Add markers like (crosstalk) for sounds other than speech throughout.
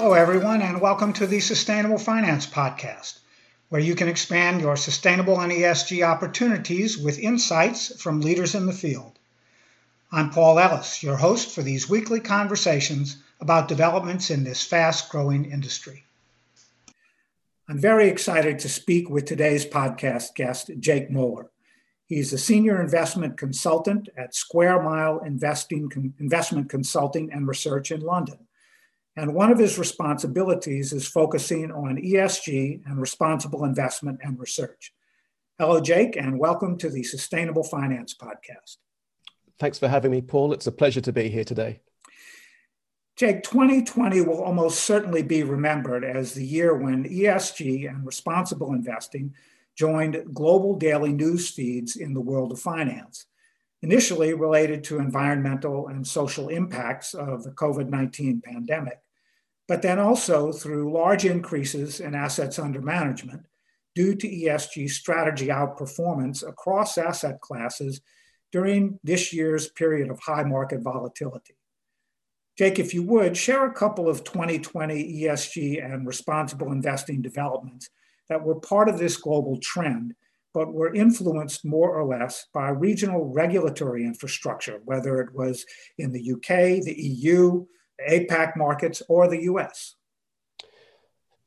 Hello, everyone, and welcome to the Sustainable Finance Podcast, where you can expand your sustainable and ESG opportunities with insights from leaders in the field. I'm Paul Ellis, your host for these weekly conversations about developments in this fast growing industry. I'm very excited to speak with today's podcast guest, Jake Moeller. He's a senior investment consultant at Square Mile Investing, Investment Consulting and Research in London. And one of his responsibilities is focusing on ESG and responsible investment and research. Hello, Jake, and welcome to the Sustainable Finance Podcast. Thanks for having me, Paul. It's a pleasure to be here today. Jake, 2020 will almost certainly be remembered as the year when ESG and responsible investing joined global daily news feeds in the world of finance initially related to environmental and social impacts of the COVID 19 pandemic, but then also through large increases in assets under management due to ESG strategy outperformance across asset classes during this year's period of high market volatility. Jake, if you would, share a couple of 2020 ESG and responsible investing developments that were part of this global trend, but were influenced more or less by regional regulatory infrastructure, whether it was in the UK, the EU, APAC markets, or the US?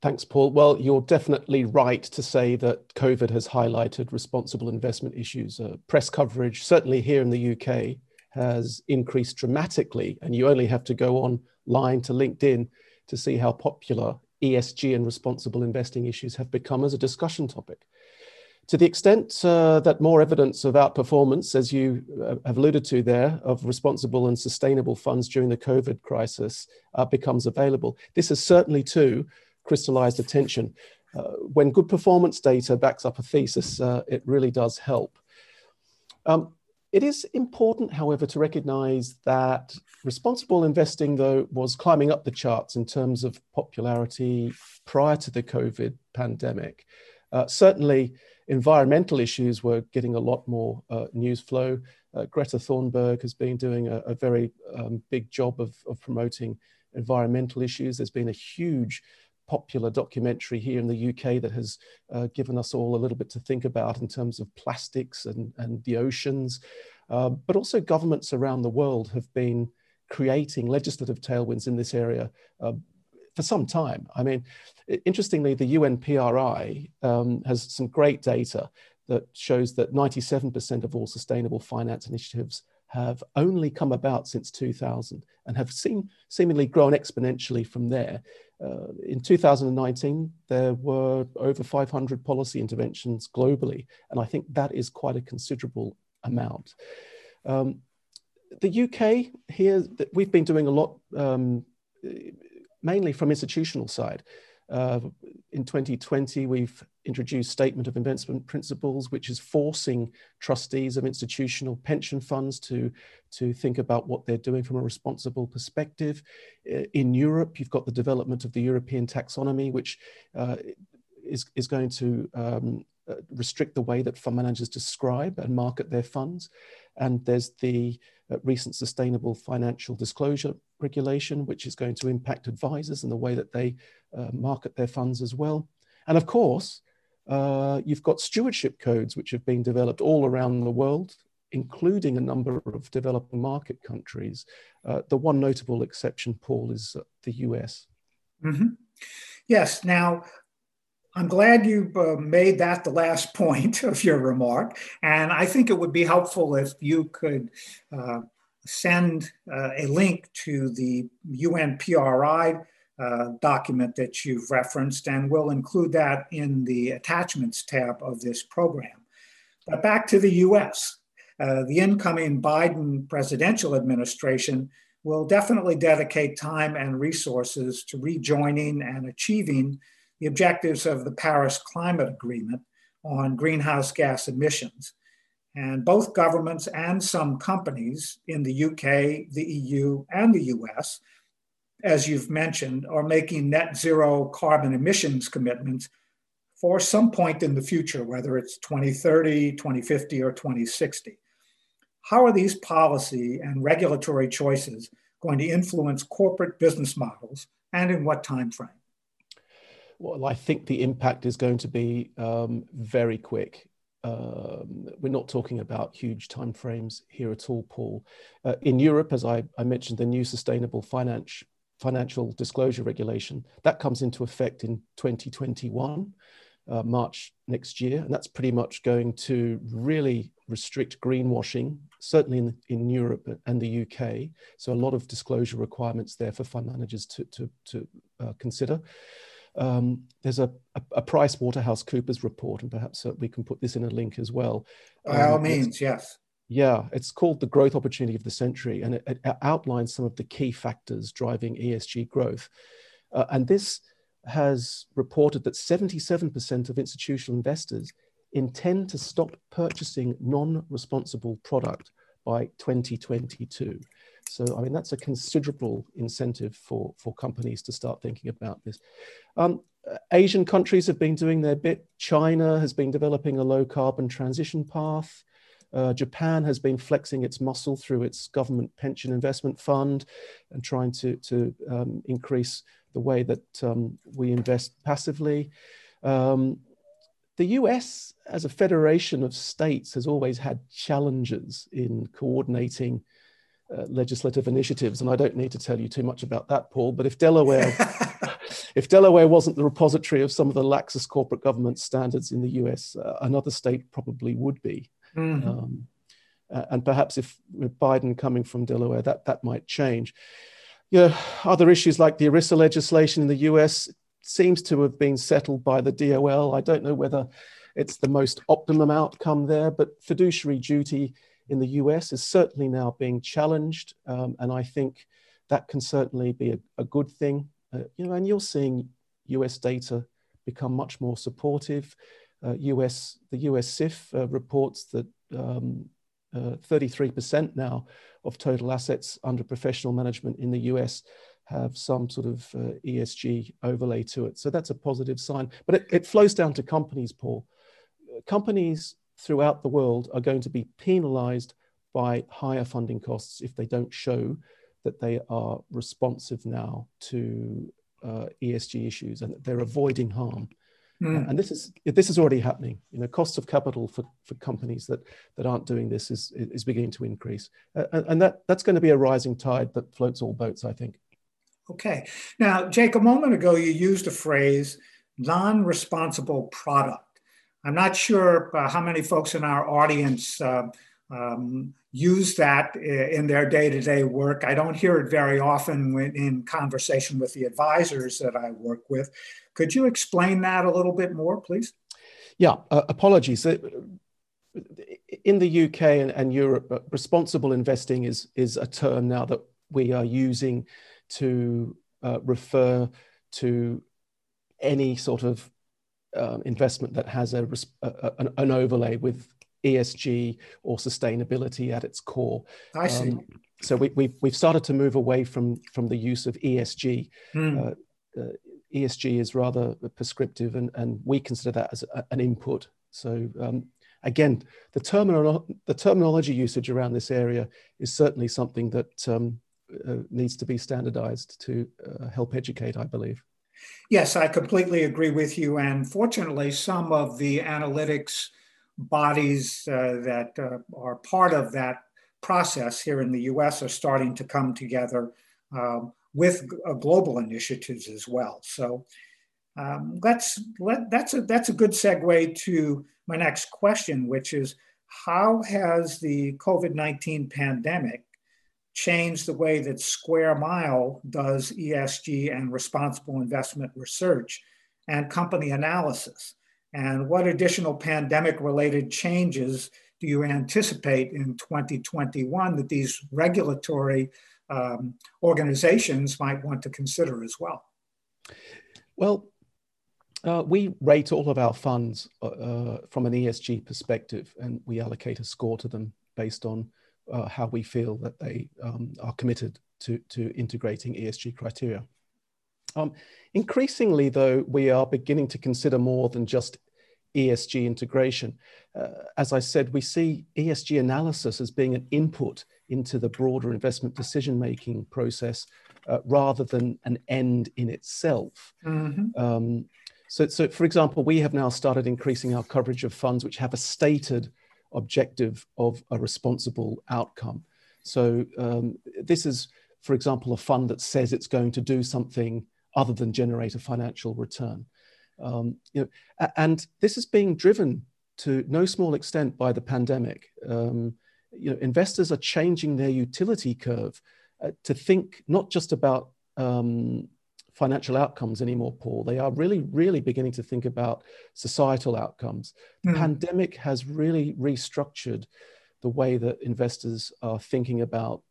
Thanks, Paul. Well, you're definitely right to say that COVID has highlighted responsible investment issues. Uh, press coverage, certainly here in the UK, has increased dramatically, and you only have to go online to LinkedIn to see how popular ESG and responsible investing issues have become as a discussion topic. To the extent uh, that more evidence of outperformance, as you uh, have alluded to there, of responsible and sustainable funds during the COVID crisis uh, becomes available, this has certainly too crystallized attention. Uh, when good performance data backs up a thesis, uh, it really does help. Um, it is important, however, to recognize that responsible investing, though, was climbing up the charts in terms of popularity prior to the COVID pandemic. Uh, certainly, environmental issues were getting a lot more uh, news flow. Uh, Greta Thunberg has been doing a, a very um, big job of, of, promoting environmental issues. There's been a huge popular documentary here in the UK that has uh, given us all a little bit to think about in terms of plastics and, and the oceans. Uh, but also, governments around the world have been creating legislative tailwinds in this area uh, for some time. I mean, interestingly, the UNPRI um, has some great data that shows that 97% of all sustainable finance initiatives have only come about since 2000 and have seen seemingly grown exponentially from there. Uh, in 2019, there were over 500 policy interventions globally, and I think that is quite a considerable amount. Um, the UK here, we've been doing a lot um, mainly from institutional side. Uh, in 2020, we've introduced Statement of Investment Principles, which is forcing trustees of institutional pension funds to, to think about what they're doing from a responsible perspective. In Europe, you've got the development of the European taxonomy, which uh, is, is going to um, uh, restrict the way that fund managers describe and market their funds. And there's the uh, recent sustainable financial disclosure regulation, which is going to impact advisors and the way that they uh, market their funds as well. And of course, uh, you've got stewardship codes which have been developed all around the world, including a number of developing market countries. Uh, the one notable exception, Paul, is uh, the US. Mm-hmm. Yes. Now, I'm glad you uh, made that the last (laughs) point of your remark. And I think it would be helpful if you could uh, send uh, a link to the UNPRI uh, document that you've referenced, and we'll include that in the attachments tab of this program. But back to the US. Uh, the incoming Biden presidential administration will definitely dedicate time and resources to rejoining and achieving the objectives of the Paris Climate Agreement on greenhouse gas emissions. And both governments and some companies in the UK, the EU, and the US, as you've mentioned, are making net zero carbon emissions commitments for some point in the future, whether it's 2030, 2050, or 2060. How are these policy and regulatory choices going to influence corporate business models and in what time frame? Well, I think the impact is going to be um, very quick. Um, we're not talking about huge timeframes here at all, Paul. Uh, in Europe, as I, I, mentioned, the new sustainable finance, financial disclosure regulation that comes into effect in 2021, uh, March next year, and that's pretty much going to really restrict greenwashing, certainly in, in Europe and the UK. So a lot of disclosure requirements there for fund managers to, to, to uh, consider. Um, there's a, a, a Price Waterhouse Coopers report, and perhaps uh, we can put this in a link as well. By um, all means, yes. Yeah, it's called the growth opportunity of the century, and it, it outlines some of the key factors driving ESG growth. Uh, and this has reported that 77% of institutional investors intend to stop purchasing non-responsible product by 2022. So, I mean, that's a considerable incentive for, for companies to start thinking about this. Um, Asian countries have been doing their bit. China has been developing a low carbon transition path. Uh, Japan has been flexing its muscle through its government pension investment fund and trying to, to um, increase the way that um, we invest passively. Um, the US, as a federation of states, has always had challenges in coordinating uh, legislative initiatives, and I don't need to tell you too much about that, Paul. But if Delaware, (laughs) if Delaware wasn't the repository of some of the laxest corporate government standards in the U.S., uh, another state probably would be. Mm-hmm. Um, and perhaps if with Biden coming from Delaware, that that might change. You know, other issues like the ERISA legislation in the U.S. seems to have been settled by the DOL. I don't know whether it's the most optimum outcome there, but fiduciary duty in the US is certainly now being challenged, um, and I think that can certainly be a, a good thing. Uh, you know, and you're seeing US data become much more supportive. Uh, US, the US SIF uh, reports that 33% um, uh, now of total assets under professional management in the US have some sort of uh, ESG overlay to it. So that's a positive sign. But it, it flows down to companies, Paul. Companies throughout the world are going to be penalized by higher funding costs if they don't show that they are responsive now to uh, ESG issues and that they're avoiding harm. Mm. and this is this is already happening. You know, costs of capital for, for companies that that aren't doing this is is beginning to increase, uh, and that that's going to be a rising tide that floats all boats. I think. Okay. Now, Jake, a moment ago you used a phrase non-responsible product. I'm not sure uh, how many folks in our audience uh, um, use that in their day to day work. I don't hear it very often when, in conversation with the advisors that I work with. Could you explain that a little bit more, please? Yeah, uh, apologies. Uh, in the UK and, and Europe, uh, responsible investing is, is a term now that we are using to uh, refer to any sort of um, investment that has a, a, an overlay with ESG or sustainability at its core. I see. Um, so we, we've, we've started to move away from, from the use of ESG. Mm. Uh, uh, ESG is rather prescriptive, and, and we consider that as a, an input. So um, again, the, terminal, the terminology usage around this area is certainly something that um, uh, needs to be standardized to uh, help educate, I believe. Yes, I completely agree with you. And fortunately, some of the analytics bodies uh, that uh, are part of that process here in the US are starting to come together um, with uh, global initiatives as well. So um, that's, let, that's, a, that's a good segue to my next question, which is how has the COVID 19 pandemic change the way that Square Mile does ESG and responsible investment research and company analysis? And what additional pandemic related changes do you anticipate in 2021 that these regulatory um, organizations might want to consider as well? Well, uh, we rate all of our funds uh, uh from an ESG perspective, and we allocate a score to them based on uh, how we feel that they um, are committed to, to integrating ESG criteria. Um, increasingly, though, we are beginning to consider more than just ESG integration. Uh, as I said, we see ESG analysis as being an input into the broader investment decision making process uh, rather than an end in itself. Mm-hmm. Um, so, so, for example, we have now started increasing our coverage of funds which have a stated objective of a responsible outcome. So, um, this is, for example, a fund that says it's going to do something other than generate a financial return. Um, you know, and this is being driven to no small extent by the pandemic. Um, you know, investors are changing their utility curve uh, to think not just about um, financial outcomes anymore, Paul. They are really, really beginning to think about societal outcomes. The mm. pandemic has really restructured the way that investors are thinking about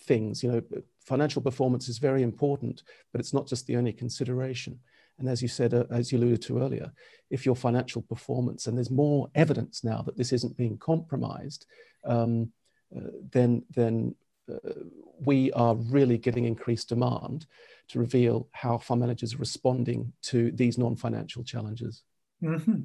things. You know, financial performance is very important, but it's not just the only consideration. And as you said, uh, as you alluded to earlier, if your financial performance, and there's more evidence now that this isn't being compromised, um, uh, then, then we are really getting increased demand to reveal how fund managers are responding to these non-financial challenges. Mm-hmm.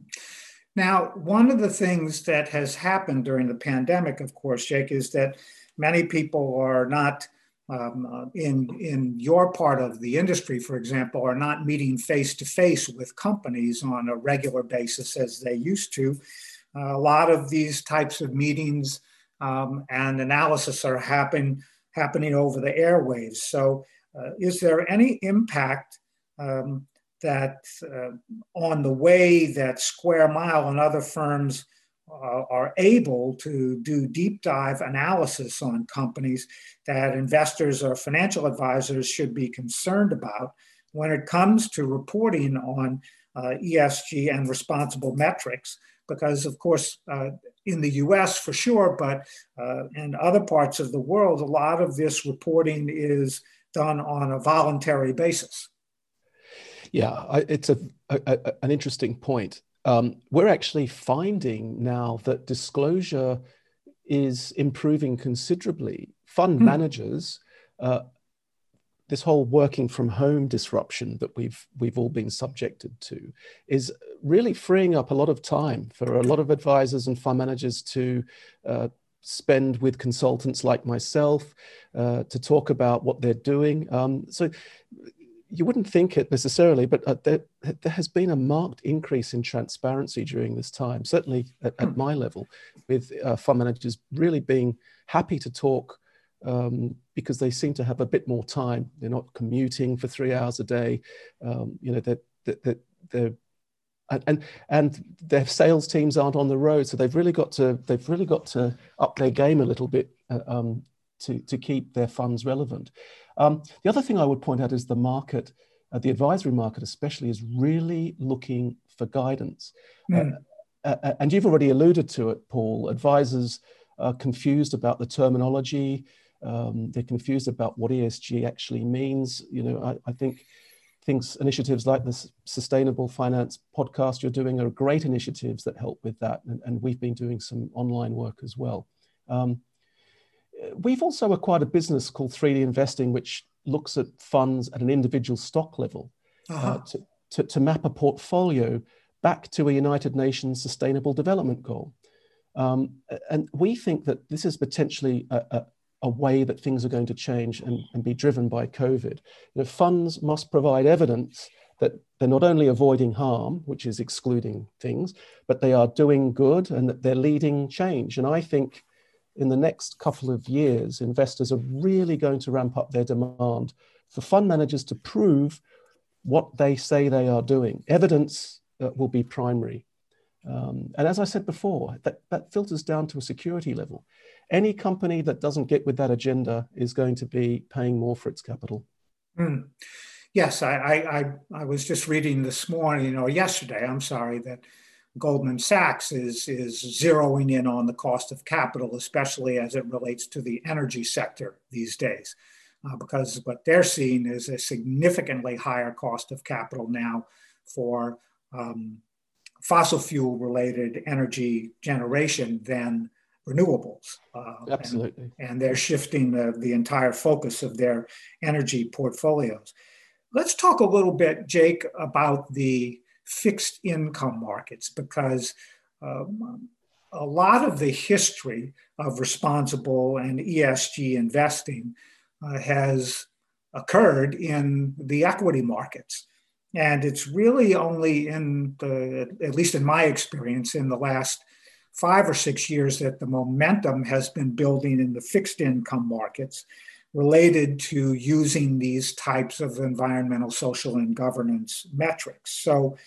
Now, one of the things that has happened during the pandemic, of course, Jake, is that many people are not um, uh, in in your part of the industry, for example, are not meeting face to face with companies on a regular basis as they used to. Uh, a lot of these types of meetings um, and analysis are happen, happening over the airwaves. So, uh, is there any impact um, that uh, on the way that Square Mile and other firms uh, are able to do deep dive analysis on companies that investors or financial advisors should be concerned about when it comes to reporting on uh, ESG and responsible metrics. Because, of course, uh, in the US for sure, but uh, in other parts of the world, a lot of this reporting is done on a voluntary basis. Yeah, it's a, a, a an interesting point um, we're actually finding now that disclosure is improving considerably. Fund hmm. managers, uh, this whole working from home disruption that we've we've all been subjected to, is really freeing up a lot of time for a lot of advisors and fund managers to. Uh, spend with consultants like myself uh, to talk about what they're doing. Um, so you wouldn't think it necessarily, but uh, there, there has been a marked increase in transparency during this time, certainly at, at hmm. my level, with uh, fund managers really being happy to talk um, because they seem to have a bit more time. They're not commuting for three hours a day. Um, you know, that that they're and and their sales teams aren't on the road, so they've really got to they've really got to up their game a little bit uh, um, to to keep their funds relevant. Um, the other thing I would point out is the market, uh, the advisory market especially, is really looking for guidance. Mm. Uh, and you've already alluded to it, Paul. Advisors are confused about the terminology. Um, they're confused about what ESG actually means. You know, I, I think things initiatives like this sustainable finance podcast you're doing are great initiatives that help with that and, and we've been doing some online work as well um, we've also acquired a business called 3D Investing, which looks at funds at an individual stock level uh, uh-huh. uh, to, to, to, map a portfolio back to a United Nations Sustainable Development Goal. Um, and we think that this is potentially a, a, a, way that things are going to change and, and be driven by COVID. You know, funds must provide evidence that they're not only avoiding harm, which is excluding things, but they are doing good and that they're leading change. And I think in the next couple of years, investors are really going to ramp up their demand for fund managers to prove what they say they are doing. Evidence uh, will be primary. Um, and as I said before, that, that filters down to a security level. Any company that doesn't get with that agenda is going to be paying more for its capital. Mm. Yes, I, I, I, was just reading this morning or yesterday, I'm sorry, that Goldman Sachs is, is zeroing in on the cost of capital, especially as it relates to the energy sector these days, uh, because what they're seeing is a significantly higher cost of capital now for um, fossil fuel related energy generation than renewables. Uh, Absolutely. And, and, they're shifting the, the entire focus of their energy portfolios. Let's talk a little bit, Jake, about the fixed income markets because um, a lot of the history of responsible and ESG investing uh, has occurred in the equity markets. And it's really only in the, at least in my experience, in the last five or six years that the momentum has been building in the fixed income markets related to using these types of environmental, social, and governance metrics. So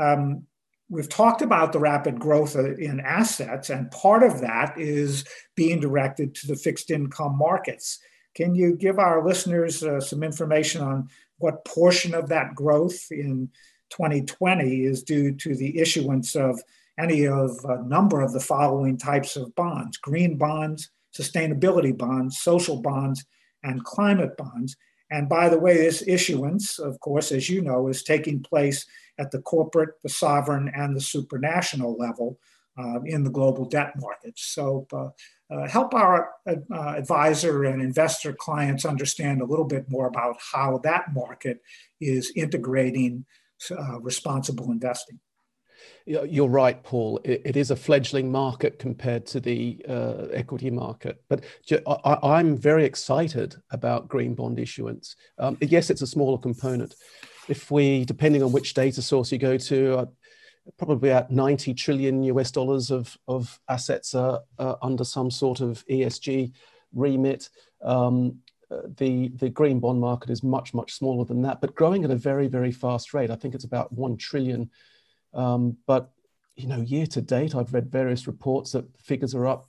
um, we've talked about the rapid growth in assets, and part of that is being directed to the fixed income markets. Can you give our listeners uh, some information on what portion of that growth in 2020 is due to the issuance of any of a number of the following types of bonds green bonds, sustainability bonds, social bonds, and climate bonds. And by the way, this issuance, of course, as you know, is taking place at the corporate, the sovereign, and the supranational level uh, in the global debt markets. So, uh, uh, help our uh, advisor and investor clients understand a little bit more about how that market is integrating uh, responsible investing. You're right, Paul. It, it is a fledgling market compared to the uh, equity market. But I, am very excited about green bond issuance. Um, yes, it's a smaller component. If we, depending on which data source you go to, uh, probably at 90 trillion US dollars of, of assets are, under some sort of ESG remit. Um, uh, the, the green bond market is much, much smaller than that, but growing at a very, very fast rate. I think it's about 1 trillion um, but you know, year to date, I've read various reports that figures are up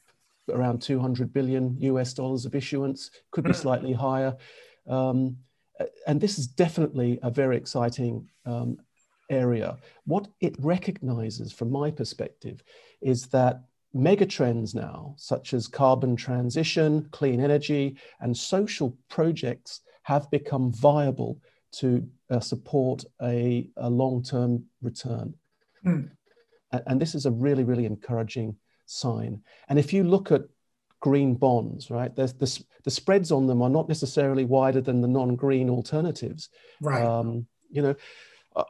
around 200 billion US dollars of issuance, could be hmm. slightly higher. Um, and this is definitely a very exciting um, area. What it recognizes, from my perspective, is that megatrends now, such as carbon transition, clean energy, and social projects, have become viable to uh, support a, a long term return. Mm. And this is a really, really encouraging sign. And if you look at green bonds, right, the, the, the spreads on them are not necessarily wider than the non green alternatives. Right. Um, you know,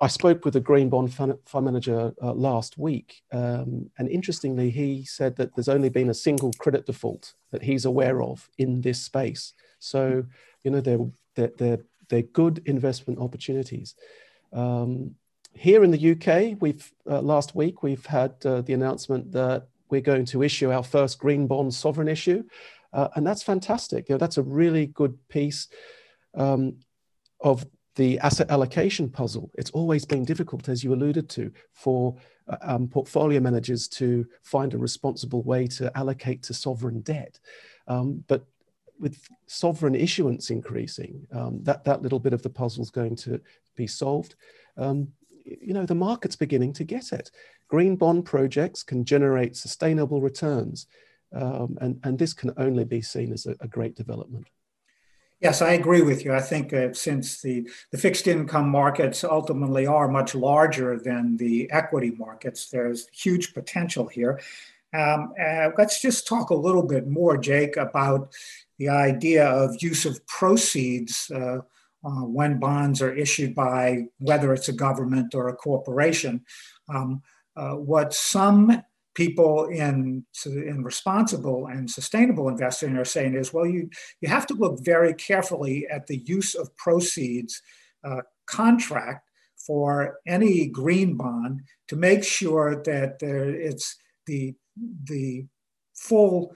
I spoke with a green bond fund, fund manager uh, last week, um, and interestingly, he said that there's only been a single credit default that he's aware of in this space. So, you know, they're they're they're, they're good investment opportunities. Um, here in the UK, we've uh, last week we've had uh, the announcement that we're going to issue our first green bond sovereign issue, uh, and that's fantastic. You know, that's a really good piece um, of the asset allocation puzzle. It's always been difficult, as you alluded to, for uh, um, portfolio managers to find a responsible way to allocate to sovereign debt. Um, but with sovereign issuance increasing, um, that, that little bit of the puzzle is going to be solved. Um, you know, the market's beginning to get it. Green bond projects can generate sustainable returns. Um, and, and this can only be seen as a, a great development. Yes, I agree with you. I think uh, since the, the fixed income markets ultimately are much larger than the equity markets, there's huge potential here. Um, uh, let's just talk a little bit more, Jake, about the idea of use of proceeds uh, uh, when bonds are issued by whether it's a government or a corporation. Um, uh, what some people in, in responsible and sustainable investing are saying is, well, you, you have to look very carefully at the use of proceeds uh, contract for any green bond to make sure that there, it's the, the full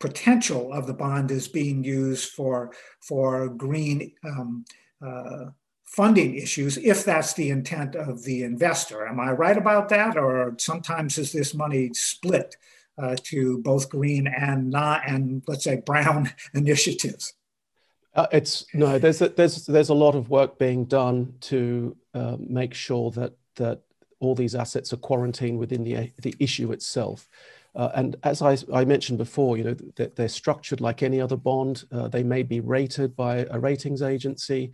potential of the bond is being used for, for green um, uh, funding issues if that's the intent of the investor. Am I right about that? Or sometimes is this money split uh, to both green and not, and let's say brown (laughs) initiatives? Uh, it's no, there's a, there's there's a lot of work being done to uh, make sure that that all these assets are quarantined within the the issue itself. Uh, and as I, I, mentioned before, you know, that they're structured like any other bond. Uh, they may be rated by a ratings agency,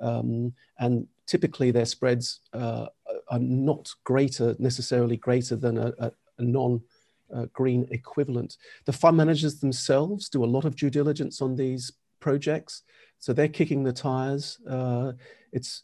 um, and typically their spreads uh, are not greater, necessarily greater than a, a, a non uh, green equivalent. The fund managers themselves do a lot of due diligence on these projects, so they're kicking the tires. Uh, it's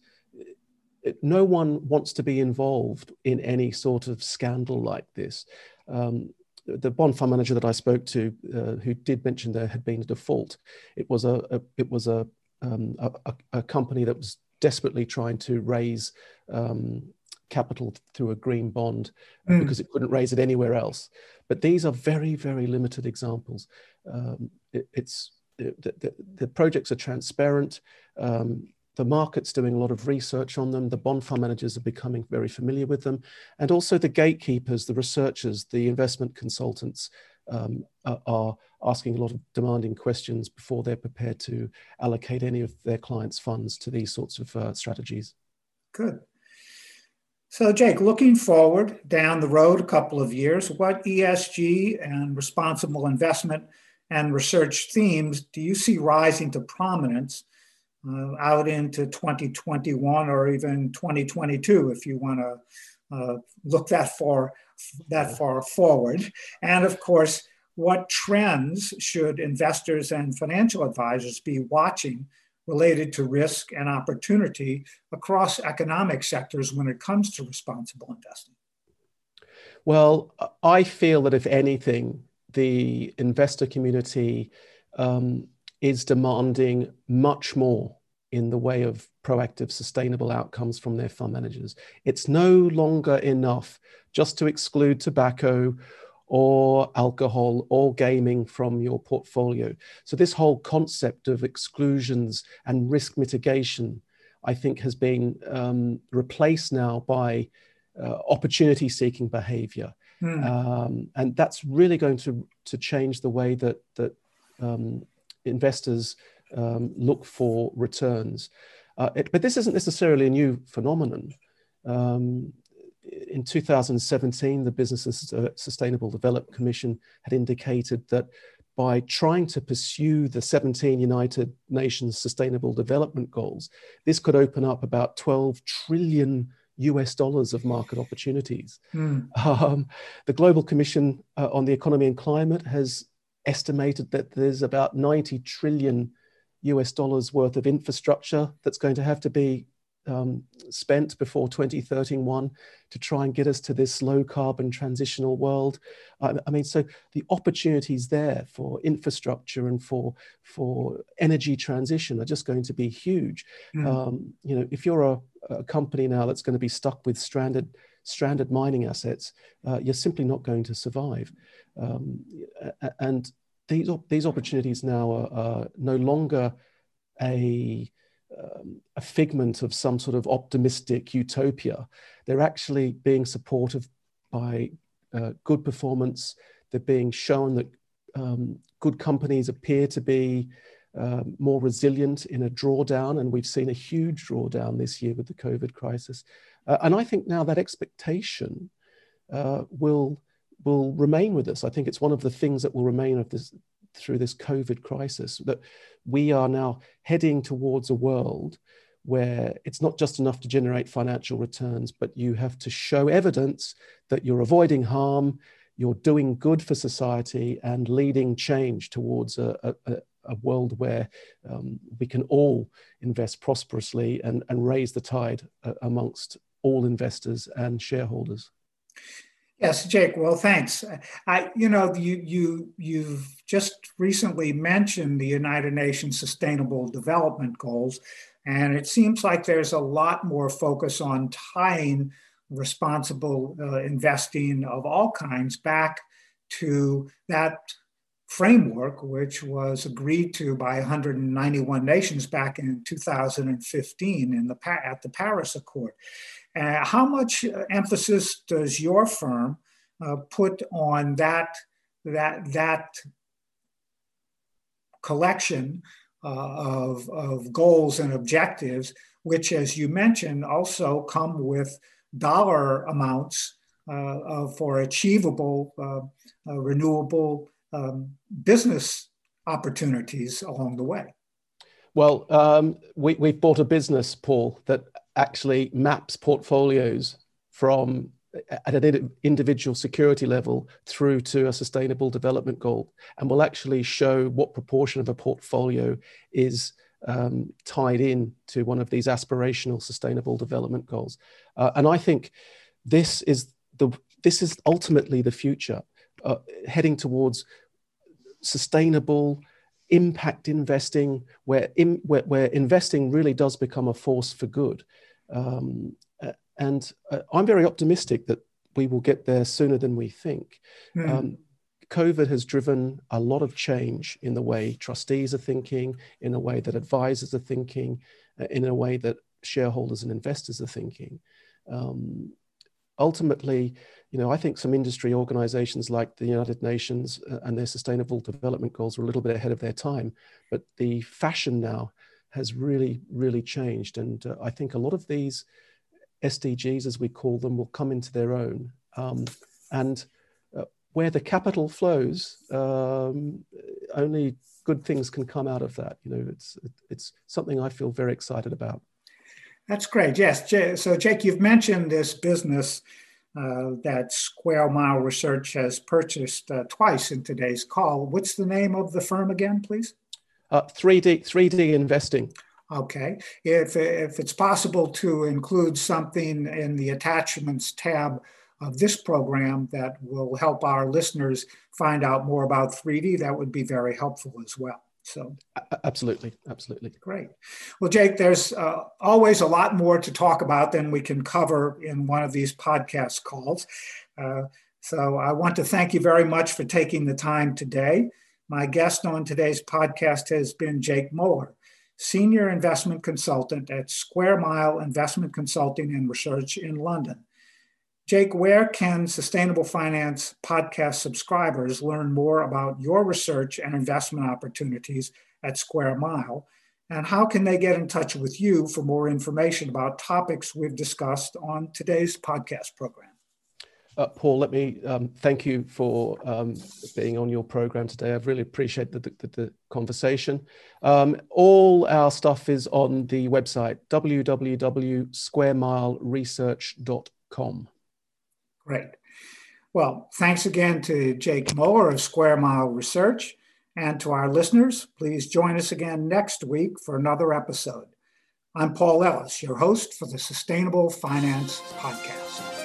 no one wants to be involved in any sort of scandal like this. Um, the bond fund manager that I spoke to, uh, who did mention there had been a default, it was a, a it was a, um, a, a company that was desperately trying to raise um, capital through a green bond mm. because it couldn't raise it anywhere else. But these are very very limited examples. Um, it, it's the, the, the, projects are transparent. Um, the market's doing a lot of research on them. The bond fund managers are becoming very familiar with them. And also the gatekeepers, the researchers, the investment consultants um, are asking a lot of demanding questions before they're prepared to allocate any of their clients' funds to these sorts of uh, strategies. Good. So, Jake, looking forward down the road a couple of years, what ESG and responsible investment and research themes do you see rising to prominence uh, out into 2021 or even 2022 if you want to uh, look that far that far forward. And of course what trends should investors and financial advisors be watching related to risk and opportunity across economic sectors when it comes to responsible investing? Well i feel that if anything the investor community um, is demanding much more in the way of proactive, sustainable outcomes from their fund managers. It's no longer enough just to exclude tobacco or alcohol or gaming from your portfolio. So, this whole concept of exclusions and risk mitigation, I think, has been um, replaced now by uh, opportunity seeking behavior. Hmm. Um, and that's really going to, to change the way that, that um, investors um, look for returns. Uh, it, but this isn't necessarily a new phenomenon. Um, in 2017, the Business and Sustainable Development Commission had indicated that by trying to pursue the 17 United Nations Sustainable Development Goals, this could open up about 12 trillion US dollars of market opportunities. Mm. Um, the Global Commission uh, on the Economy and Climate has estimated that there's about 90 trillion US dollars worth of infrastructure that's going to have to be um, spent before 2031 to try and get us to this low carbon transitional world. I, I, mean, so the opportunities there for infrastructure and for for energy transition are just going to be huge. Mm. Um, you know, if you're a, a, company now that's going to be stuck with stranded stranded mining assets, uh, you're simply not going to survive. Um, and these these opportunities now are, are no longer a um, a figment of some sort of optimistic utopia. They're actually being supported by uh, good performance. They're being shown that um, good companies appear to be uh, more resilient in a drawdown, and we've seen a huge drawdown this year with the COVID crisis. Uh, and I think now that expectation uh, will will remain with us. I think it's one of the things that will remain of this through this COVID crisis that we are now heading towards a world where it's not just enough to generate financial returns, but you have to show evidence that you're avoiding harm, you're doing good for society, and leading change towards a, a, a world where um, we can all invest prosperously and, and raise the tide uh, amongst all investors and shareholders. Yes, Jake. Well, thanks. I, you know, you you you've just recently mentioned the United Nations Sustainable Development Goals, and it seems like there's a lot more focus on tying responsible uh, investing of all kinds back to that framework, which was agreed to by 191 nations back in 2015 in the at the Paris Accord. Uh, how much uh, emphasis does your firm uh, put on that, that, that collection uh, of, of goals and objectives, which, as you mentioned, also come with dollar amounts uh, for achievable renewable um, business opportunities along the way? Well, um, we, we've bought a business, Paul, that actually maps portfolios from at an individual security level through to a sustainable development goal and will actually show what proportion of a portfolio is um, tied in to one of these aspirational sustainable development goals. Uh, and I think this is the this is ultimately the future, uh, heading towards sustainable impact investing, where, in, where, where investing really does become a force for good. Um, and uh, I'm very optimistic that we will get there sooner than we think. Mm. Um, COVID has driven a lot of change in the way trustees are thinking, in the way that advisors are thinking, uh, in a way that shareholders and investors are thinking. Um, ultimately, you know, I think some industry organizations like the United Nations uh, and their sustainable development goals were a little bit ahead of their time, but the fashion now has really, really changed. And uh, I think a lot of these SDGs, as we call them, will come into their own. Um, and uh, where the capital flows, um, only good things can come out of that. You know, it's it's something I feel very excited about. That's great. Yes. So, Jake, you've mentioned this business uh, that Square Mile Research has purchased uh, twice in today's call. What's the name of the firm again, please? Uh, 3D 3D Investing. Okay. If, if it's possible to include something in the attachments tab of this program that will help our listeners find out more about 3D, that would be very helpful as well. So, absolutely, absolutely. Great. Well, Jake, there's uh, always a lot more to talk about than we can cover in one of these podcast calls. Uh, so, I want to thank you very much for taking the time today. My guest on today's podcast has been Jake Moeller. Senior Investment Consultant at Square Mile Investment Consulting and Research in London. Jake, where can Sustainable Finance podcast subscribers learn more about your research and investment opportunities at Square Mile? And how can they get in touch with you for more information about topics we've discussed on today's podcast program? Uh, Paul, let me um, thank you for um, being on your program today. I've really appreciated the, the, the conversation. Um, all our stuff is on the website www.squaremileresearch.com. Great. Well, thanks again to Jake Moeller of Square Mile Research. And to our listeners, please join us again next week for another episode. I'm Paul Ellis, your host for the Sustainable Finance Podcast.